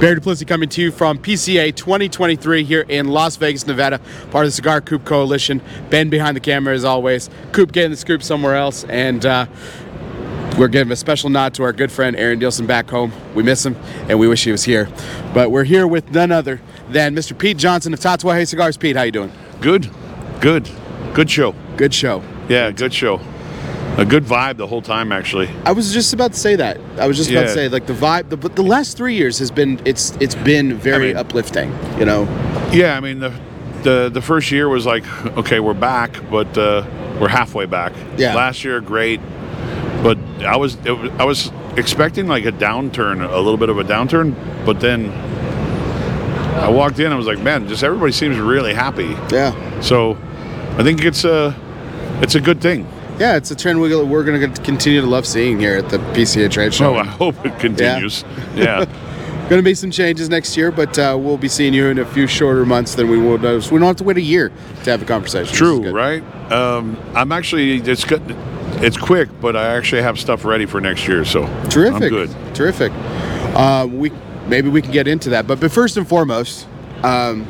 Barry Duplessis coming to you from PCA 2023 here in Las Vegas, Nevada, part of the Cigar Coop Coalition. Ben behind the camera as always. Coop getting the scoop somewhere else, and uh, we're giving a special nod to our good friend Aaron Dielson back home. We miss him, and we wish he was here. But we're here with none other than Mr. Pete Johnson of Tatuaje Cigars. Pete, how you doing? Good, good, good show. Good show. Yeah, good show. A good vibe the whole time, actually. I was just about to say that. I was just about to say like the vibe. The, but the last three years has been it's it's been very mean- uplifting. You know. Yeah, I mean the the the first year was like, okay, we're back, but uh, we're halfway back. Yeah. Last year, great, but I was, it I was expecting like a downturn, a little bit of a downturn, but then I walked in, I was like, man, just everybody seems really happy. Yeah. So I think it's a it's a good thing. Yeah, it's a trend we, we're going to continue to love seeing here at the PCA trade show. Oh, I hope it continues. Yeah. Going to be some changes next year, but uh, we'll be seeing you in a few shorter months than we will. Notice. We don't have to wait a year to have a conversation. True, right? Um, I'm actually it's good. It's quick, but I actually have stuff ready for next year, so Terrific. I'm good. Terrific. Uh, we maybe we can get into that, but but first and foremost, um,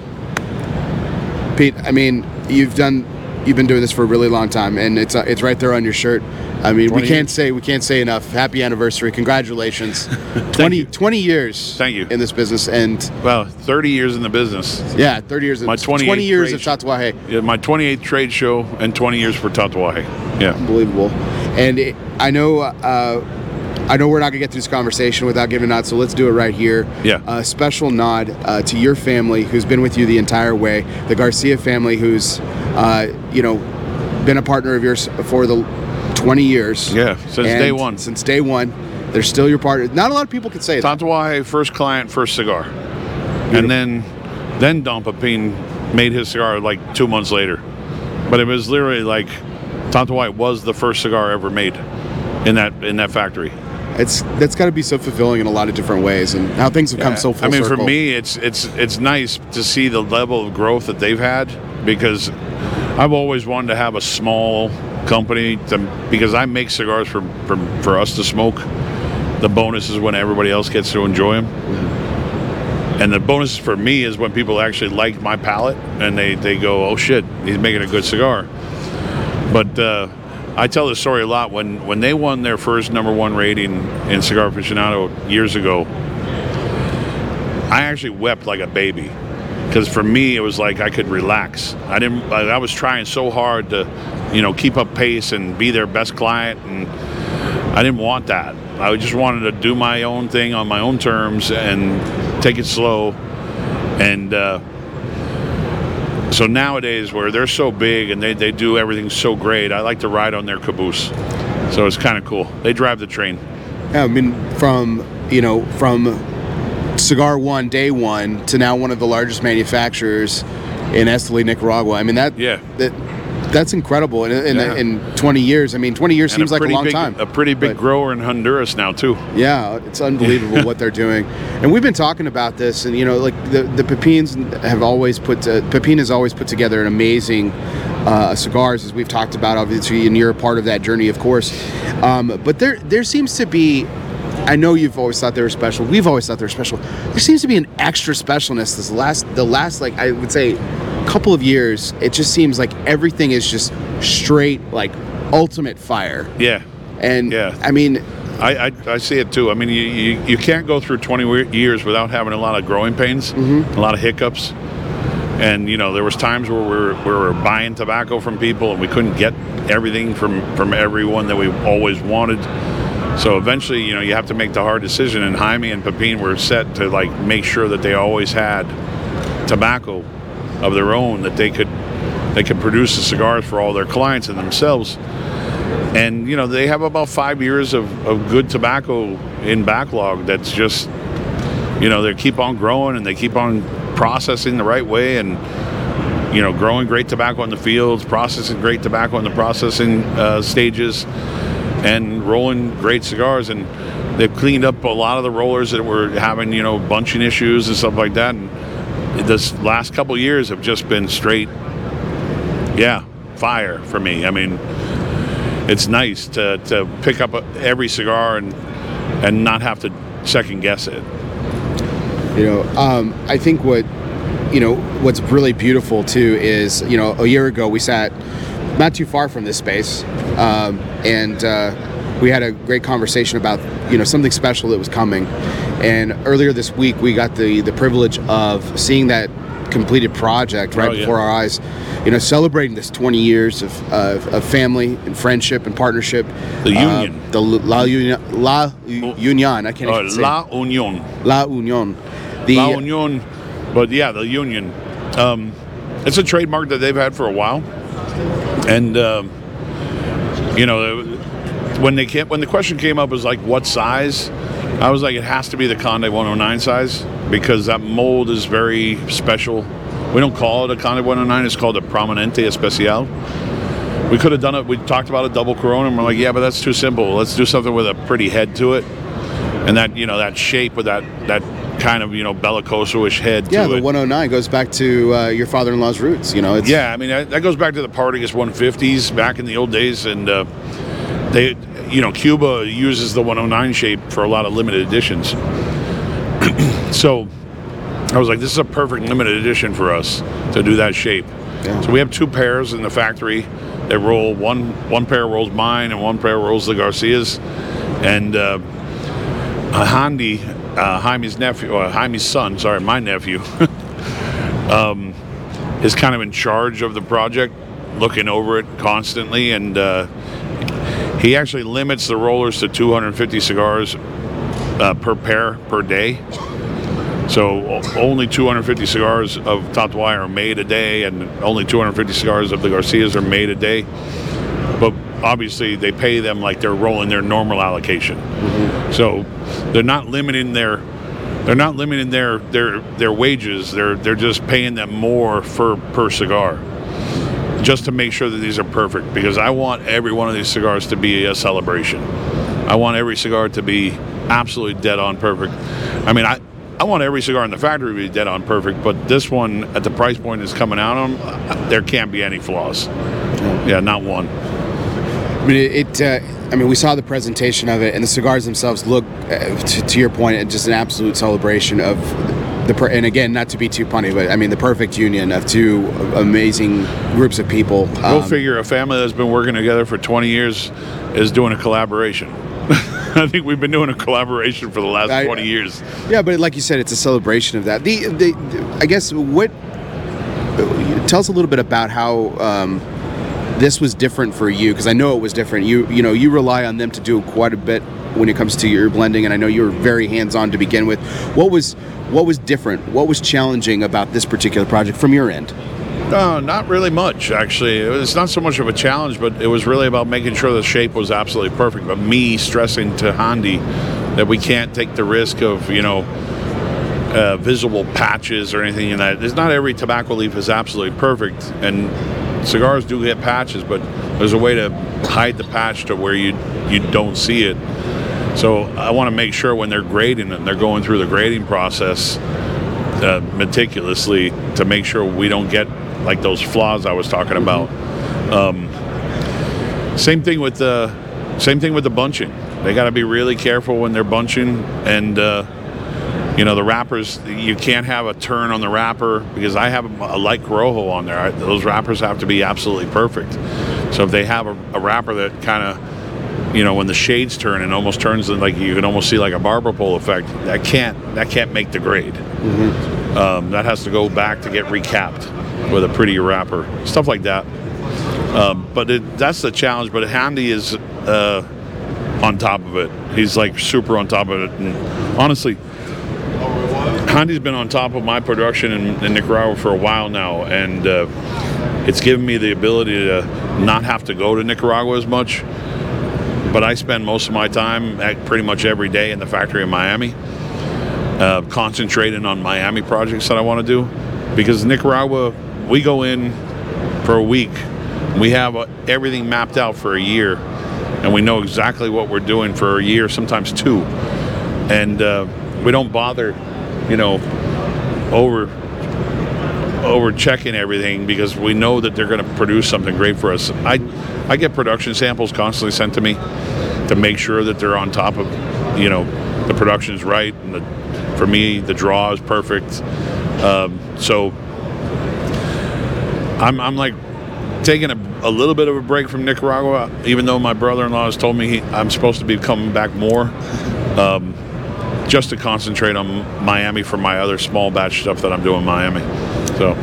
Pete. I mean, you've done you've been doing this for a really long time, and it's uh, it's right there on your shirt. I mean, we can't say we can't say enough. Happy anniversary! Congratulations. 20, you. 20 years. Thank you. in this business, and Well, 30 years in the business. yeah, thirty years. My 20 years of Tatuaje. Yeah, my 28th trade show and 20 years for Tatuaje. Yeah. unbelievable. And it, I know, uh, I know we're not gonna get through this conversation without giving a nod. So let's do it right here. Yeah. A special nod uh, to your family, who's been with you the entire way. The Garcia family, who's, uh, you know, been a partner of yours for the 20 years. Yeah, since day one. Since day one, they're still your partner. Not a lot of people can say that. Tatuaje, first client, first cigar. And then then Don Pepin made his cigar like two months later. But it was literally like Tatuaje was the first cigar ever made in that in that factory. It's that's got to be so fulfilling in a lot of different ways, and how things have come so full I mean, circle. for me, it's it's it's nice to see the level of growth that they've had because I've always wanted to have a small company to, because I make cigars for, for for us to smoke. The bonus is when everybody else gets to enjoy them. And the bonus for me is when people actually like my palate and they, they go, oh shit, he's making a good cigar. But uh, I tell this story a lot. When when they won their first number one rating in Cigar Aficionado years ago, I actually wept like a baby because for me it was like I could relax. I didn't. I was trying so hard to, you know, keep up pace and be their best client, and I didn't want that. I just wanted to do my own thing on my own terms and take it slow. And uh, so nowadays, where they're so big and they, they do everything so great, I like to ride on their caboose. So it's kind of cool. They drive the train. Yeah, I mean, from you know, from cigar one, day one, to now one of the largest manufacturers in Esteli, Nicaragua. I mean, that Yeah. that that's incredible. In, in, Yeah. in 20 years, I mean, 20 years And seems like a long big, time. A pretty big But- grower in Honduras now too. Yeah, it's unbelievable what they're doing, and we've been talking about this. And you know, like the the Pepins have always put uh, Pepin has always put together an amazing uh, cigars, as we've talked about. Obviously, and you're a part of that journey, of course. Um, but there there seems to be. I know you've always thought they were special. We've always thought they were special. There seems to be an extra specialness this last the last like I would say couple of years. It just seems like everything is just straight like ultimate fire. Yeah. And Yeah. I mean, I, I, I see it too. I mean, you, you, you can't go through 20 years without having a lot of growing pains, mm-hmm. a lot of hiccups. And, you know, there was times where we were, we were buying tobacco from people and we couldn't get everything from, from everyone that we always wanted. So eventually, you know, you have to make the hard decision. And Jaime and Pepin were set to, like, make sure that they always had tobacco of their own that they could they could produce the cigars for all their clients and themselves. And you know they have about five years of, of good tobacco in backlog that's just you know they keep on growing and they keep on processing the right way and you know growing great tobacco in the fields processing great tobacco in the processing uh, stages and rolling great cigars. And they've cleaned up a lot of the rollers that were having you know bunching issues and stuff like that. And this last couple years have just been straight yeah fire for me. I mean it's nice to, to pick up every cigar and and not have to second guess it. You know, um, I think what you know what's really beautiful too is you know a year ago we sat not too far from this space, um, and uh, we had a great conversation about you know something special that was coming. And earlier this week, we got the the privilege of seeing that completed project right Oh, yeah. before our eyes. You know, celebrating this 20 years of, of, of family and friendship and partnership. The Uh, union. the La Union. La Union. I can't Uh, even say. La Union. La Union. The, La Union. But yeah, the union. Um, it's a trademark that they've had for a while, and um, you know, when they came, when the question came up was like, what size? I was like, it has to be the Conde 109 size because that mold is very special. We don't call it a Conde 109; it's called a Prominente Especial. We could have done it. We talked about a double Corona, and we're like, yeah, but that's too simple. Let's do something with a pretty head to it, and that you know that shape with that that kind of you know bellicoso-ish head yeah, the it. 109 goes back to uh, your father-in-law's roots. You know, it's Yeah, I mean that, that goes back to the Partagas 150s back in the old days, and uh, they, you know, Cuba uses the 109 shape for a lot of limited editions. so I was like, this is a perfect limited edition for us to do that shape. Yeah. So we have two pairs in the factory that roll. One one pair rolls mine, and one pair rolls the Garcias, and. Uh, Handy, uh, Jaime's nephew, or Jaime's son, sorry, my nephew, um, is kind of in charge of the project, looking over it constantly, and uh, he actually limits the rollers to 250 cigars uh, per pair per day. So only 250 cigars of Tatuaje are made a day, and only 250 cigars of the Garcias are made a day. But obviously, they pay them like they're rolling their normal allocation. So they're not limiting their they're not limiting their their their wages. They're they're just paying them more for per cigar, just to make sure that these are perfect. Because I want every one of these cigars to be a celebration. I want every cigar to be absolutely dead on perfect. I mean, I. I want every cigar in the factory to be dead on perfect, but this one at the price point is coming out on, there can't be any flaws. Yeah, not one. I mean, it. uh, I mean, we saw the presentation of it, and the cigars themselves look, uh, to your point, just an absolute celebration of the. Per- and again, not to be too punny, but I mean, the perfect union of two amazing groups of people. Go Um, figure. A family that's been working together for 20 years is doing a collaboration. I think we've been doing a collaboration for the last I- 20 years. Yeah, but like you said, it's a celebration of that. The, the, I guess what. Tell us a little bit about how um, this was different for you, because I know it was different. You, you know, you rely on them to do quite a bit when it comes to your blending, and I know you were very hands-on to begin with. What was, what was different? What was challenging about this particular project from your end? No, not really much, actually. It's not so much of a challenge, but it was really about making sure the shape was absolutely perfect. But me stressing to Handy that we can't take the risk of, you know, uh, visible patches or anything in that. There's not every tobacco leaf is absolutely perfect, and cigars do get patches, but there's a way to hide the patch to where you you don't see it. So I want to make sure when they're grading and they're going through the grading process uh, meticulously to make sure we don't get like those flaws I was talking about. Um, same thing with the same thing with the bunching. They got to be really careful when they're bunching, and uh, you know the wrappers. You can't have a turn on the wrapper because I have a light Corojo on there. Those wrappers have to be absolutely perfect. So if they have a, a wrapper that kind of you know when the shades turn and almost turns in like you can almost see like a barber pole effect that can't that can't make the grade um, that has to go back to get recapped with a pretty wrapper stuff like that um, but it, that's the challenge but handy is uh, on top of it he's like super on top of it and honestly Handy's been on top of my production in, in Nicaragua for a while now, and uh, it's given me the ability to not have to go to Nicaragua as much but I spend most of my time pretty much every day in the factory in Miami, uh, concentrating on Miami projects that I want to do. Because Nicaragua, we go in for a week, we have uh, everything mapped out for a year, and we know exactly what we're doing for a year, sometimes two, and uh, we don't bother, you know, over over checking everything because we know that they're going to produce something great for us. I I get production samples constantly sent to me to make sure that they're on top of, you know, the production's right and the For me, the draw is perfect. Um, so I'm, I'm like taking a, a little bit of a break from Nicaragua, even though my brother-in-law has told me he, I'm supposed to be coming back more, um, just to concentrate on Miami for my other small batch stuff that I'm doing in Miami. So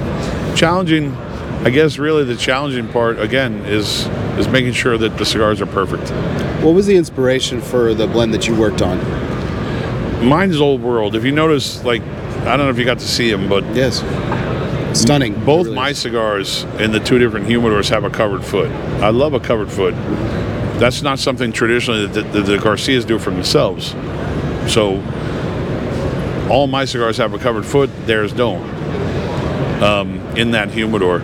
challenging. I guess really the challenging part again is is making sure that the cigars are perfect. What was the inspiration for the blend that you worked on? Mine's Old World. If you notice, like I don't know if you got to see him, but Yes. Stunning. both Really my is. cigars and the two different humidors have a covered foot. I love a covered foot. That's not something traditionally that the, the Garcias do for themselves. So all my cigars have a covered foot. Theirs don't. Um, in that humidor,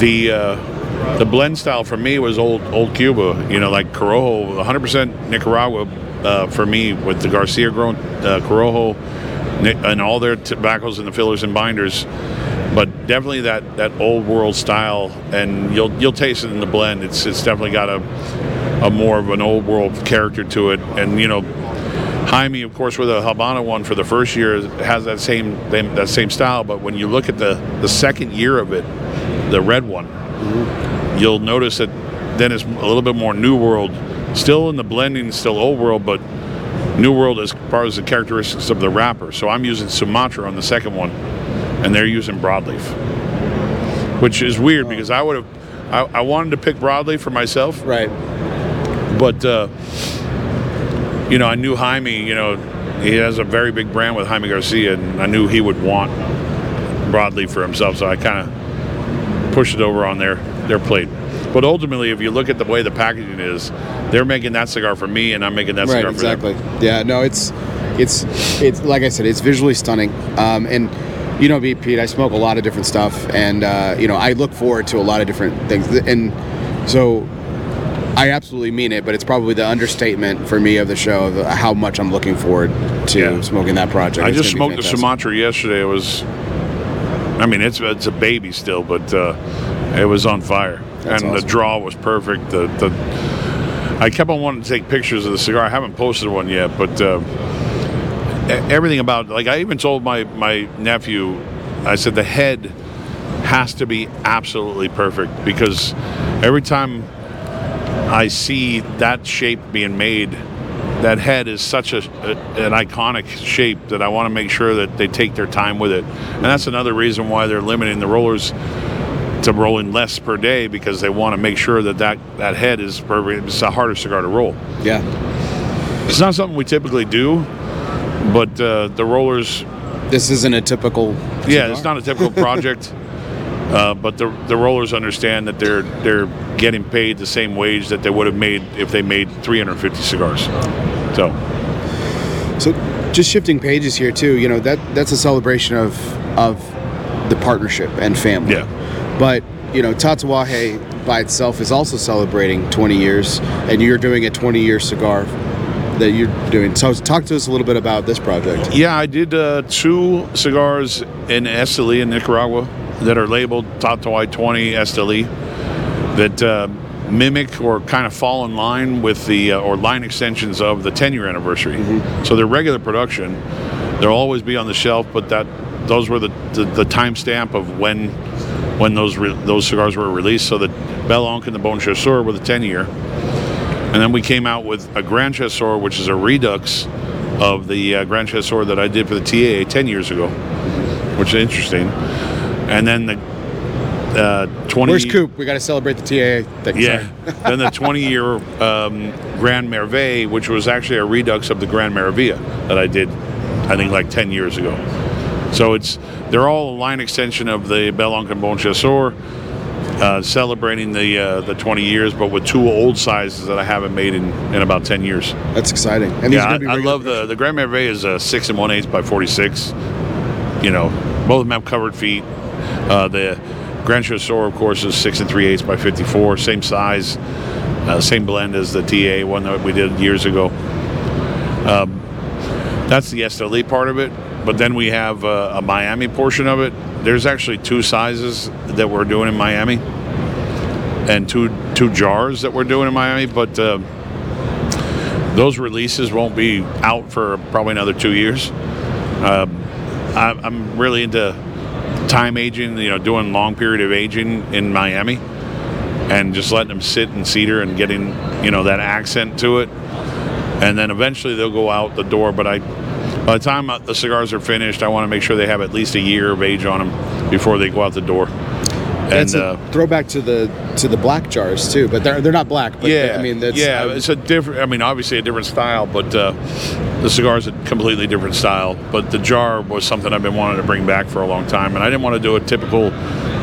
the uh, the blend style for me was old old Cuba. You know, like Corojo, 100% Nicaragua uh, for me with the Garcia grown uh, Corojo and all their tobaccos and the fillers and binders. But definitely that, that old world style, and you'll you'll taste it in the blend. It's it's definitely got a a more of an old world character to it, and you know. Jaime, of course, with a Habana one for the first year has that same that same style. But when you look at the the second year of it, the red one, you'll notice that then it's a little bit more new world. Still in the blending, still old world, but new world as far as the characteristics of the wrapper. So I'm using Sumatra on the second one, and they're using broadleaf, which is weird because I would have I, I wanted to pick broadleaf for myself, Right. but uh, you know, I knew Jaime. You know, he has a very big brand with Jaime Garcia, and I knew he would want broadleaf for himself. So I kind of pushed it over on their their plate. But ultimately, if you look at the way the packaging is, they're making that cigar for me, and I'm making that Right. cigar for them. Exactly. Yeah. No. It's it's it's like I said. It's visually stunning. Um, and you know me, Pete. I smoke a lot of different stuff, and uh, you know I look forward to a lot of different things. And so I absolutely mean it, but it's probably the understatement for me of the show of how much I'm looking forward to Yeah. smoking that project. I It's just smoked the. Sumatra yesterday. It was, I mean, it's it's a baby still, but uh, it was on fire, That's and awesome. the draw was perfect. The, the I kept on wanting to take pictures of the cigar. I haven't posted one yet, but uh, everything about like I even told my my nephew, I said the head has to be absolutely perfect because every time I see that shape being made, that head is such a, a- an iconic shape that I want to make sure that they take their time with it. And that's another reason why they're limiting the rollers to rolling less per day because they want to make sure that that, that head is perfect. It's a harder cigar to roll. Yeah. It's not something we typically do, but uh, the rollers, This isn't a typical. yeah, cigar. it's not a typical project. Uh, but the, the rollers understand that they're they're getting paid the same wage that they would have made if they made 350 cigars. So So, just shifting pages here too. You know that that's a celebration of of the partnership and family. Yeah. But you know, Tatuaje by itself is also celebrating 20 years, and you're doing a 20 year cigar that you're doing. So, talk to us a little bit about this project. Yeah, I did uh, two cigars in Esteli in Nicaragua that are labeled Tatuaje 20 Esteli that uh, mimic or kind of fall in line with the uh, or line extensions of the 10 year anniversary. So they're regular production. They'll always be on the shelf, but that those were the the, the timestamp of when when those re- those cigars were released. So the Belle and the Bon Chasseur were the 10 year. And then we came out with a Grand Chasseur, which is a redux of the uh, Grand Chasseur that I did for the TAA 10 years ago, which is interesting. And then the uh, 20 Where's Coop? We got to celebrate the TAA thing. Yeah. then the 20 year um, Grand Merveille, which was actually a redux of the Grand Maravilla that I did, I think, like 10 years ago. So it's they're all a line extension of the Belle Encre and Bon Chasseur, uh, celebrating the uh, the 20 years, but with two old sizes that I haven't made in, in about 10 years. That's exciting. And these Yeah, are I, gonna be I love the the Grand Merveille is a six and one eighth by 46. You know, both of them have covered feet. Uh, the Grand Chasseur, of course, is six and three eighths by 54, same size, uh, same blend as the TA one that we did years ago. Um, that's the Esteli part of it. But then we have uh, a Miami portion of it. There's actually two sizes that we're doing in Miami, and two two jars that we're doing in Miami. But uh, those releases won't be out for probably another two years. Um, I, I'm really into time aging, you know, doing long period of aging in Miami, and just letting them sit in cedar and getting, you know, that accent to it, and then eventually they'll go out the door. But I, by the time uh, the cigars are finished, I want to make sure they have at least a year of age on them before they go out the door. And It's a uh, throwback to the to the black jars too, but they're they're not black. But yeah, I mean that's yeah, uh, it's a different. I mean, obviously a different style, but uh, the is a completely different style. But the jar was something I've been wanting to bring back for a long time, and I didn't want to do a typical,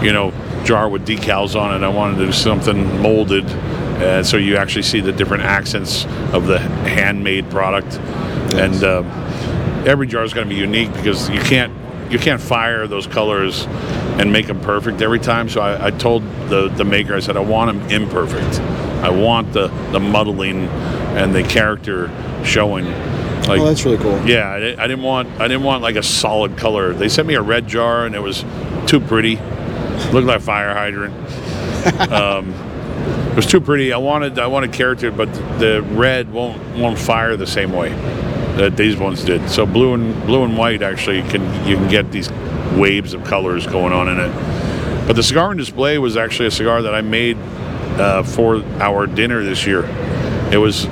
you know, jar with decals on it. I wanted to do something molded, uh, so you actually see the different accents of the handmade product, and uh, every jar is going to be unique because you can't you can't fire those colors and make them perfect every time. So I, I told the, the maker, I said, I want them imperfect. I want the, the muddling and the character showing. Like, oh, that's really cool. yeah, I, I didn't want I didn't want like a solid color. They sent me a red jar and it was too pretty. Looked like a fire hydrant. um, it was too pretty. I wanted I wanted character, but the red won't won't fire the same way that these ones did. So blue and blue and white actually can you can get these waves of colors going on in it. But the cigar and display was actually a cigar that I made uh, for our dinner this year. It was.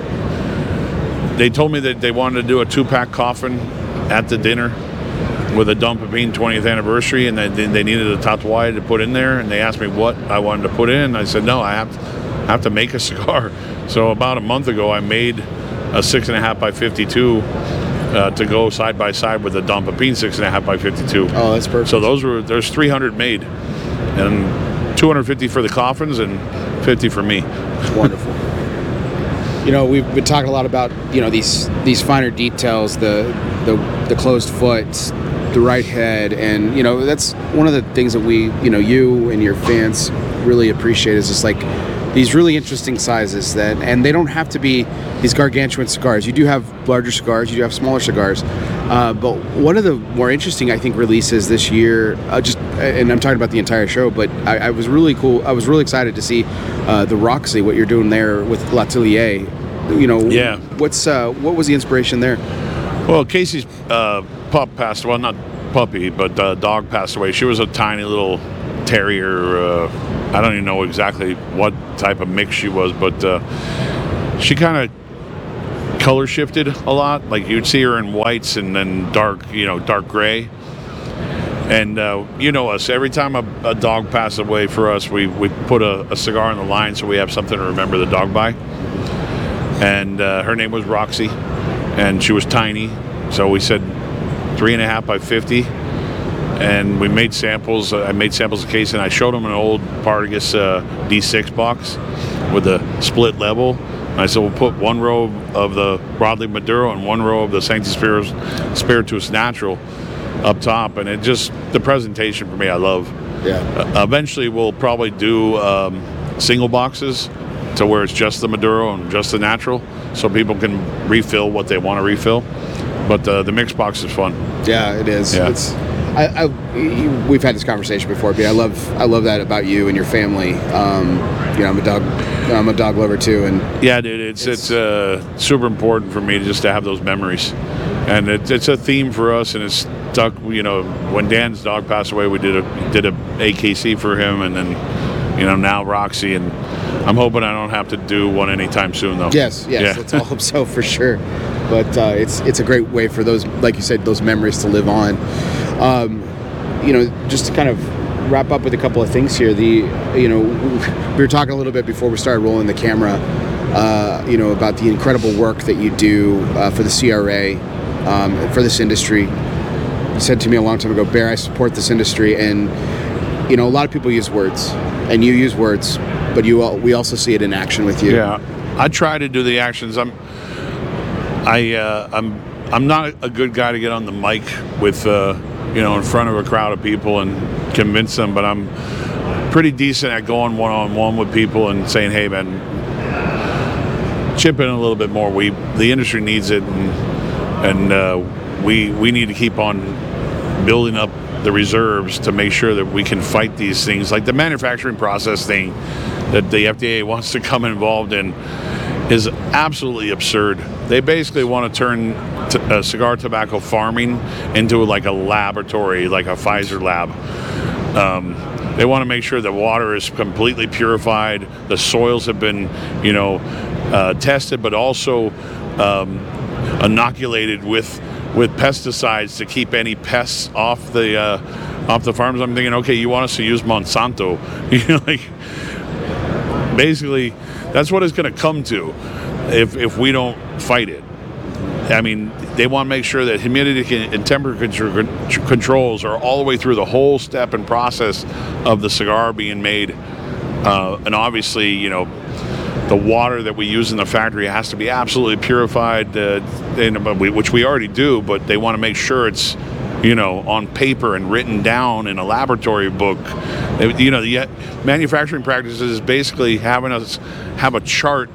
They told me that they wanted to do a two-pack coffin at the dinner with a Don Pepin 20th anniversary, and they, they needed a Tatuaje to put in there, and they asked me what I wanted to put in. I said, no, I have to, I have to make a cigar. So about a month ago, I made a six and a half by 52 uh, to go side by side with the Don Pepin six and a half by 52. Oh, that's perfect. So those were there's 300 made, and 250 for the coffins and 50 for me. It's wonderful. you know, we've been talking a lot about you know these these finer details, the the the closed foot, the right head, and you know that's one of the things that we you know you and your fans really appreciate is just like these really interesting sizes that and they don't have to be these gargantuan cigars you do have larger cigars you do have smaller cigars uh, but one of the more interesting i think releases this year uh, just and i'm talking about the entire show but I, I was really cool i was really excited to see uh, the roxy what you're doing there with L'Atelier you know Yeah. what's uh, what was the inspiration there Well, Casey's uh, pup passed. Well, not puppy, but uh, dog passed away. She was a tiny little terrier. Uh, I don't even know exactly what type of mix she was, but uh, she kind of color shifted a lot. Like you'd see her in whites and then dark, you know, dark gray. And uh, you know us. Every time a, a dog passes away for us, we, we put a, a cigar on the line so we have something to remember the dog by. And uh, her name was Roxy, and she was tiny. So we said three and a half by 50. And we made samples. I made samples of case, and I showed them an old Partagas uh, D6 box with a split level. And I said, we'll put one row of the Broadleaf Maduro and one row of the Sancti Spiritus, Spiritus Natural up top. And it just, the presentation for me, I love. yeah Uh, eventually, we'll probably do um, single boxes to where it's just the Maduro and just the natural, so people can refill what they want to refill. But uh, the mixed box is fun. Yeah, it is. Yeah. It's, I, I, we've had this conversation before, but I love, I love that about you and your family. Um, you know, I'm a dog, I'm a dog lover too, and Yeah, dude, it's it's, uh, super important for me just to have those memories, and it, it's a theme for us, and it's stuck. You know, when Dan's dog passed away, we did a did a AKC for him, and then you know now Roxy, and I'm hoping I don't have to do one anytime soon, though. yes, yes, Yeah. let's all hope so for sure. But uh, it's it's a great way for those, like you said, those memories to live on. Um, you know, just to kind of wrap up with a couple of things here. The you know we were talking a little bit before we started rolling the camera. Uh, you know about the incredible work that you do uh, for the CRA, um, for this industry. You said to me a long time ago, Bear, I support this industry, and you know a lot of people use words, and you use words, but you al- we also see it in action with you. Yeah, I try to do the actions. I'm, I, uh, I'm, I'm not a good guy to get on the mic with, uh, you know, in front of a crowd of people and convince them. But I'm pretty decent at going one on one with people and saying, "Hey, man, chip in a little bit more. We, the industry needs it, and and uh, we we need to keep on building up the reserves to make sure that we can fight these things like the manufacturing process thing that the FDA wants to come involved in is absolutely absurd. They basically want to turn t- uh, cigar tobacco farming into like a laboratory, like a Pfizer lab. Um, they want to make sure the water is completely purified, the soils have been, you know, uh, tested, but also um, inoculated with with pesticides to keep any pests off the uh, off the farms. I'm thinking, okay, you want us to use Monsanto, you know, like basically that's what it's going to come to if if we don't fight it. I mean, they want to make sure that humidity and temperature controls are all the way through the whole step and process of the cigar being made. Uh, and obviously, you know, the water that we use in the factory has to be absolutely purified, uh, which we already do, but they want to make sure it's, you know, on paper and written down in a laboratory book. You know, the manufacturing practices is basically having us have a chart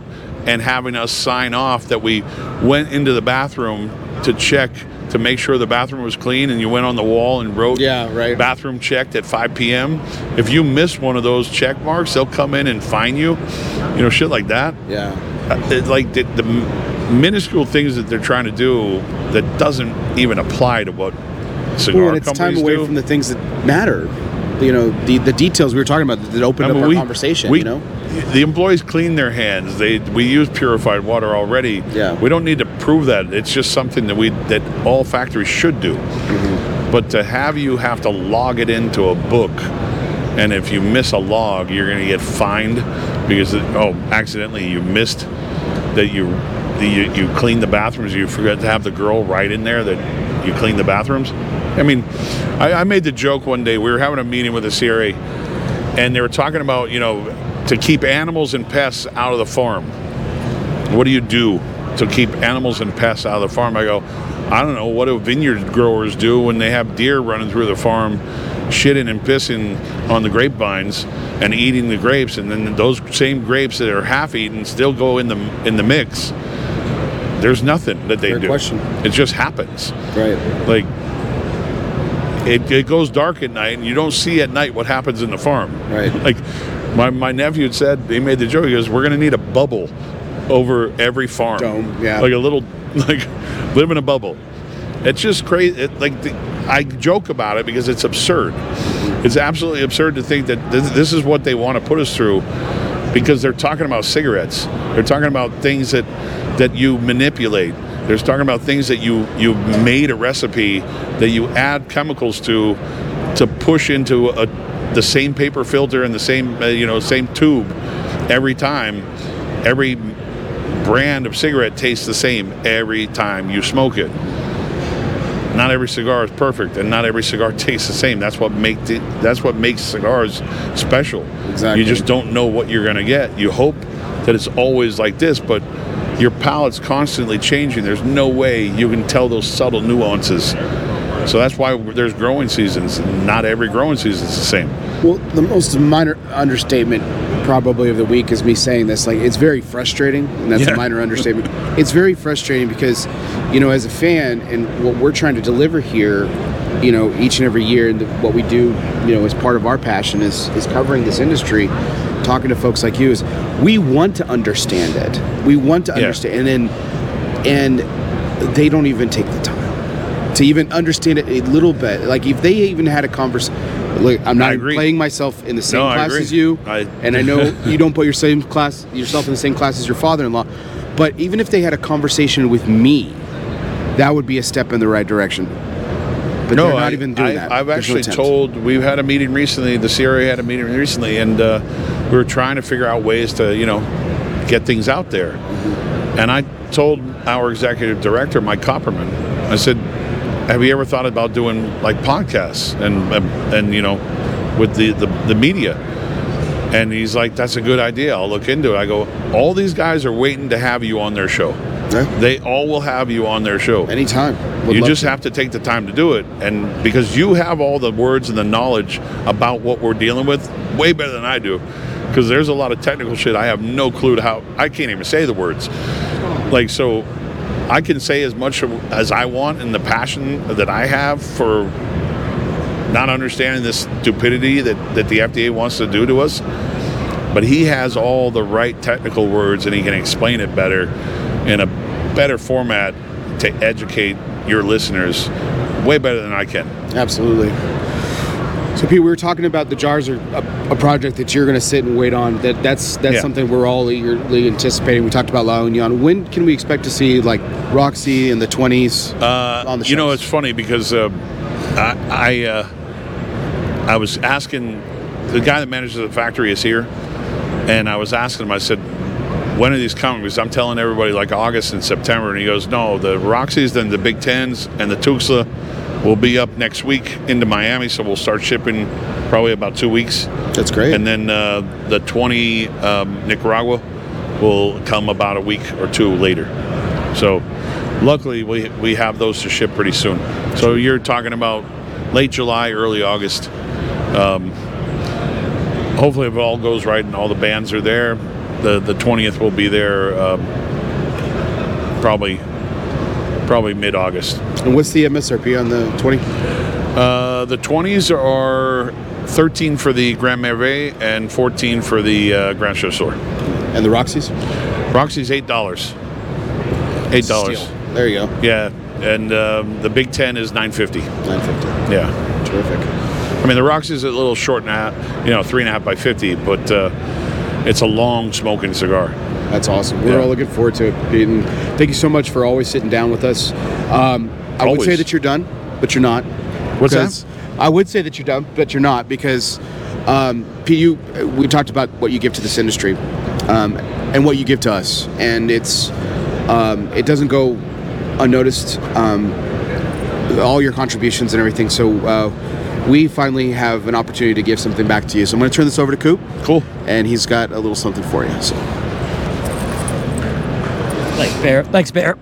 and having us sign off that we went into the bathroom to check to make sure the bathroom was clean and you went on the wall and wrote yeah, right. bathroom checked at 5 p.m. If you miss one of those check marks, they'll come in and fine you. You know, shit like that. Yeah. Uh, like the, the minuscule things that they're trying to do that doesn't even apply to what cigar well, and it's time away do. from the things that matter. You know, the the details we were talking about that opened I mean, up our we- conversation. we- you know, the employees clean their hands. They we use purified water already. Yeah. We don't need to prove that. It's just something that we that all factories should do. Mm-hmm. But to have you have to log it into a book, and if you miss a log, you're going to get fined because oh, accidentally you missed that you you, you cleaned the bathrooms. You forgot to have the girl write in there that you cleaned the bathrooms. I mean, I, I made the joke one day. We were having a meeting with the CRA, and they were talking about you know to keep animals and pests out of the farm. What do you do to keep animals and pests out of the farm? I go, I don't know. What do vineyard growers do when they have deer running through the farm, shitting and pissing on the grapevines and eating the grapes, and then those same grapes that are half eaten still go in the in the mix? There's nothing that they Fair do. question. It just happens right? like it, it goes dark at night and you don't see at night what happens in the farm. Right. like my, my nephew had said he made the joke he goes we're going to need a bubble over every farm. Dome, yeah. like a little like live in a bubble. It's just crazy it, like the, i joke about it because it's absurd. It's absolutely absurd to think that this, this is what they want to put us through because they're talking about cigarettes. They're talking about things that that you manipulate they're talking about things that you you made a recipe that you add chemicals to to push into a the same paper filter and the same uh, you know same tube every time. Every brand of cigarette tastes the same every time you smoke it. Not every cigar is perfect and not every cigar tastes the same. That's what make the, that's what makes cigars special. Exactly. you just don't know what you're going to get. You hope that it's always like this but your palate's constantly changing there's no way you can tell those subtle nuances so that's why there's growing seasons not every growing season is the same Well, the most minor understatement probably of the week is me saying this. Like, it's very frustrating, and that's Yeah. a minor understatement. It's very frustrating because, you know, as a fan, and what we're trying to deliver here, you know, each and every year, and what we do, you know, as part of our passion is is covering this industry. Talking to folks like you is, we want to understand it. We want to Yeah. understand, and then, and they don't even take the time to even understand it a little bit. Like if they even had a conversation. Look, I'm not playing myself in the same No, class as you, I- and I know you don't put your same class yourself in the same class as your father-in-law. But even if they had a conversation with me, that would be a step in the right direction. But they're not I, even doing I, that. I've There's no actually attempt. told. We've had a meeting recently. The CRA had a meeting recently, and uh, we were trying to figure out ways to, you know, get things out there. And I told our executive director, Mike Copperman, I said, "Have you ever thought about doing like podcasts and and, and you know, with the, the the media?" And he's like, "That's a good idea. I'll look into it." I go, "All these guys are waiting to have you on their show. Yeah. They all will have you on their show." anytime. Would you just to. have to take the time to do it and because you have all the words and the knowledge about what we're dealing with way better than i do because there's a lot of technical shit i have no clue to how i can't even say the words like so i can say as much as i want and the passion that i have for not understanding this stupidity that, that the fda wants to do to us but he has all the right technical words and he can explain it better in a better format to educate your listeners way better than I can. Absolutely. So, Pete, we were talking about the jars are a, a project that you're going to sit and wait on. That that's that's Yeah. something we're all eagerly anticipating. We talked about La Union. When can we expect to see like Roxy in the 20s Uh, on the you know, it's funny because uh, I I, uh, I was asking the guy that manages the factory is here, and I was asking him. I said, "When are these coming?" Because I'm telling everybody like August and September, and he goes, "No, the Roxy's, then the Big Tens, and the Tuxla will be up next week into Miami, so we'll start shipping probably about two weeks." That's great. And then uh, the 20 um, Nicaragua will come about a week or two later. So luckily we, we have those to ship pretty soon. So you're talking about late July, early August. Um, hopefully if it all goes right and all the bands are there, the, the 20th will be there um, probably probably mid-August. and what's the MSRP on the 20? Uh, the 20s are 13 for the Grand Merveille and 14 for the uh, Grand Chasseur. And the Roxy's? Roxy's eight dollars. Eight dollars. Steal. There you go. Yeah, and um, the Big Ten is nine fifty. 950. Yeah, Terrific. I mean the Roxy's a little short and a half, you know, three and a half by fifty, but uh, it's a long smoking cigar. That's awesome. We're Yeah. all looking forward to it, Pete. And thank you so much for always sitting down with us. Um, I would say that you're done, but you're not. What's that? I would say that you're done, but you're not because, um, Pete, you, we talked about what you give to this industry um, and what you give to us. And it's um, it doesn't go unnoticed, um, all your contributions and everything. So uh, we finally have an opportunity to give something back to you. So I'm going to turn this over to Coop, Cool. and he's got a little something for you. So. Thanks, Bear. Thanks, Bear.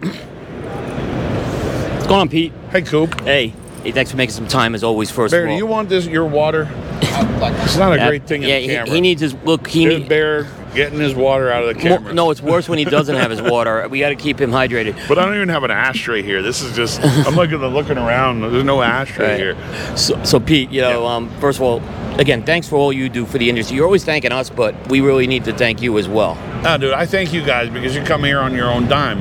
What's going on, Pete? Hey, Coop. Hey. Hey, thanks for making some time as always. First Bear, of do you want this? Your water? It's not a Yeah, great thing in yeah, the he- camera. he, needs his look. He Here's need, Bear getting his water out of the Mo- camera. no, it's worse when he doesn't have his water. We got to keep him hydrated. But I don't even have an ashtray here. This is just I'm looking looking around. There's no ashtray Right. here. So, so Pete, you know, Yeah. um, first of all, again, thanks for all you do for the industry. You're always thanking us, but we really need to thank you as well. No, dude, I thank you guys because you come here on your own dime.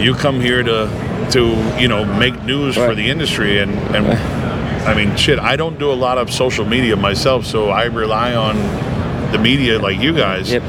You come here to to you know make news for the industry and and I mean shit. I don't do a lot of social media myself, so I rely on the media like you guys Yep.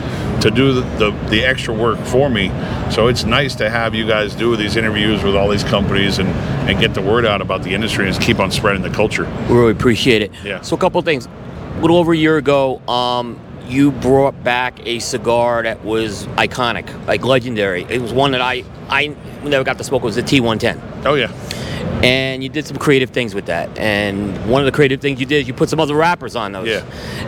To do the, the the extra work for me. So it's nice to have you guys do these interviews with all these companies and and get the word out about the industry and keep on spreading the culture. We really appreciate it. Yeah. So a couple of things. A little over a year ago, um, you brought back a cigar that was iconic, like legendary. It was one that I I never got to smoke. It was the T110. Oh yeah. and you did some creative things with that. And one of the creative things you did is you put some other wrappers on those. Yeah.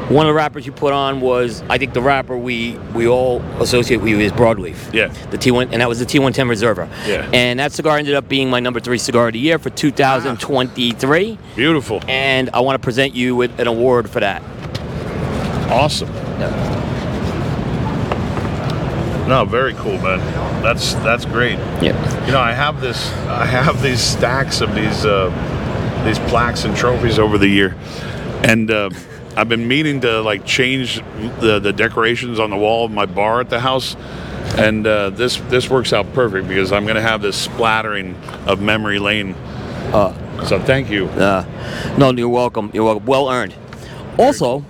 One of the wrappers you put on was I think the wrapper we we all associate with you is Broadleaf. Yeah. The T1 and that was the T110 Reserva. Yeah. And that cigar ended up being my number three cigar of the year for 2023. Beautiful. And I want to present you with an award for that. Awesome. No, very cool, man. That's that's great. Yeah. You know, I have this. I have these stacks of these uh, these plaques and trophies over the year, and uh, I've been meaning to like change the the decorations on the wall of my bar at the house. And uh, this this works out perfect because I'm to have this splattering of memory lane. so thank you. Uh, no, you're welcome. You're welcome. Well earned. Also,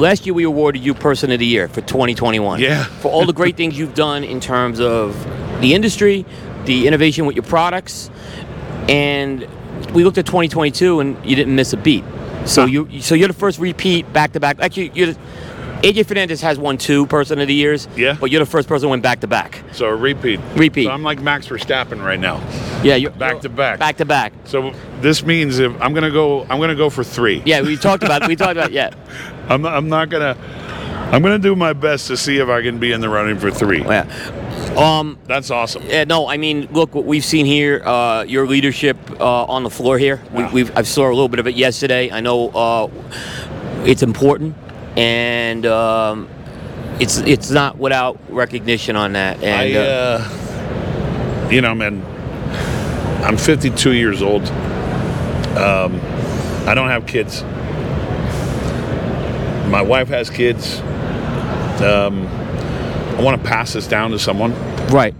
last year we awarded you Person of the Year for 2021. Yeah. For all the great things you've done in terms of the industry, the innovation with your products, and we looked at 2022 and you didn't miss a beat. So you, so you're the first repeat back to back. Actually, you're. The, AJ Fernandez has won two Person of the Years. Yeah. But you're the first person who went back to back. So a repeat. Repeat. So I'm like Max Verstappen right now. Yeah. You're Back to back. Back to back. So this means if I'm gonna go, I'm gonna go for three. Yeah. We talked about. We talked about. Yeah. I'm not, I'm not gonna. I'm gonna do my best to see if I can be in the running for three. Yeah. Um. That's awesome. Yeah, no, I mean, look, what we've seen here, uh, your leadership uh, on the floor here. We, we've I saw a little bit of it yesterday. I know uh, it's important, and um, it's it's not without recognition on that. And I, uh, uh, you know, man, I'm 52 years old. Um, I don't have kids. My wife has kids. Um, I want to pass this down to someone. right,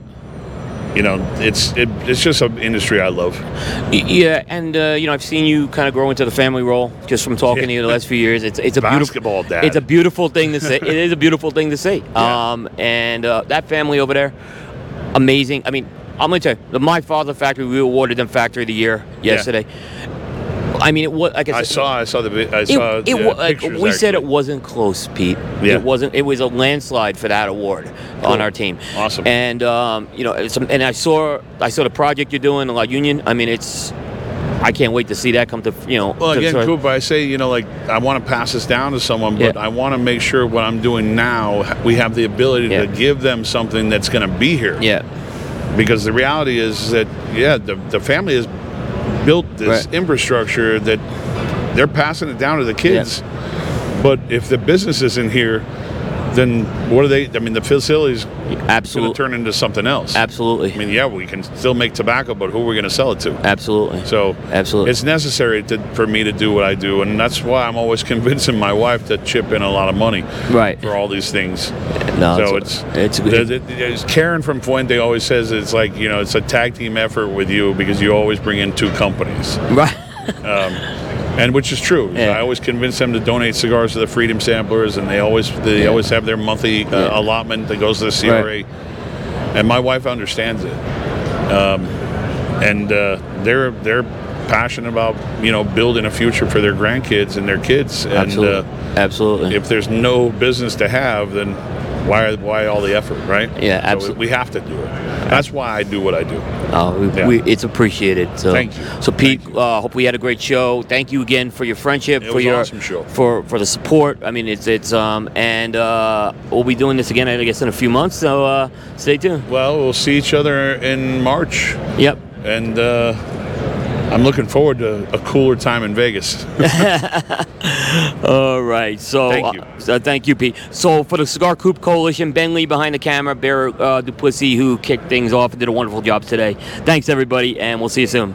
you know, it's it, it's just an industry I love. Yeah, and uh, you know, I've seen you kind of grow into the family role just from talking to you the last few years. It's it's a Basketball beautiful, dad. It's a beautiful thing to say. it is a beautiful thing to say. Yeah. Um, and uh, that family over there, amazing. I mean, I'm gonna tell you, the My Father Factory. We awarded them Factory of the Year yesterday. I mean, it was like I, saw I saw the I saw it, the like, pictures, we said it wasn't close, Pete. Yeah. It wasn't. It was a landslide for that award on our team. Awesome. And um, you know, it's, and I saw I saw the project you're doing, the La Union. I mean, it's. I can't wait to see that come to you know. Well, again, to- Coop, I say, you know, like I want to pass this down to someone, but Yeah. I want to make sure what I'm doing now, we have the ability Yeah. to give them something that's going to be here. Yeah. Because the reality is that, yeah, the, the family has built this Right. infrastructure that they're passing it down to the kids. But if the business isn't here, then what are they? I mean, the facility's Absolutely. turn into something else. Absolutely. I mean, yeah, we can still make tobacco, but who are we going to sell it to? Absolutely. So Absolutely. it's necessary to, for me to do what I do, and that's why I'm always convincing my wife to chip in a lot of money Right. for all these things. No, so it's it's it's good- Karen from Fuente always says it's like you know it's a tag team effort with you because you always bring in two companies, Right. Um, and which is true. Yeah. I always convince them to donate cigars to the Freedom Samplers, and they always they Yeah. always have their monthly uh, Yeah. allotment that goes to the CRA, Right. and my wife understands it, um, and uh, they're they're passionate about you know building a future for their grandkids and their kids, and Absolutely. uh, Absolutely. if there's no business to have, then why why all the effort, right? Yeah, So absolutely. we have to do it. That's why I do what I do. Oh, we, Yeah. we, it's appreciated. So, Thank you. So, Pete, you. uh, hope we had a great show. Thank you again for your friendship, It for was your awesome show. for for the support. I mean, it's it's um and uh, we'll be doing this again, I guess, in a few months. So, uh, stay tuned. Well, we'll see each other in March, Yep. and uh, I'm looking forward to a cooler time in Vegas. All right. So, Thank you. uh, so thank you, Pete. So, for the Cigar Coop Coalition, Ben Lee behind the camera, Bear uh, Duplessis, who kicked things off and did a wonderful job today. Thanks, everybody, and we'll see you soon.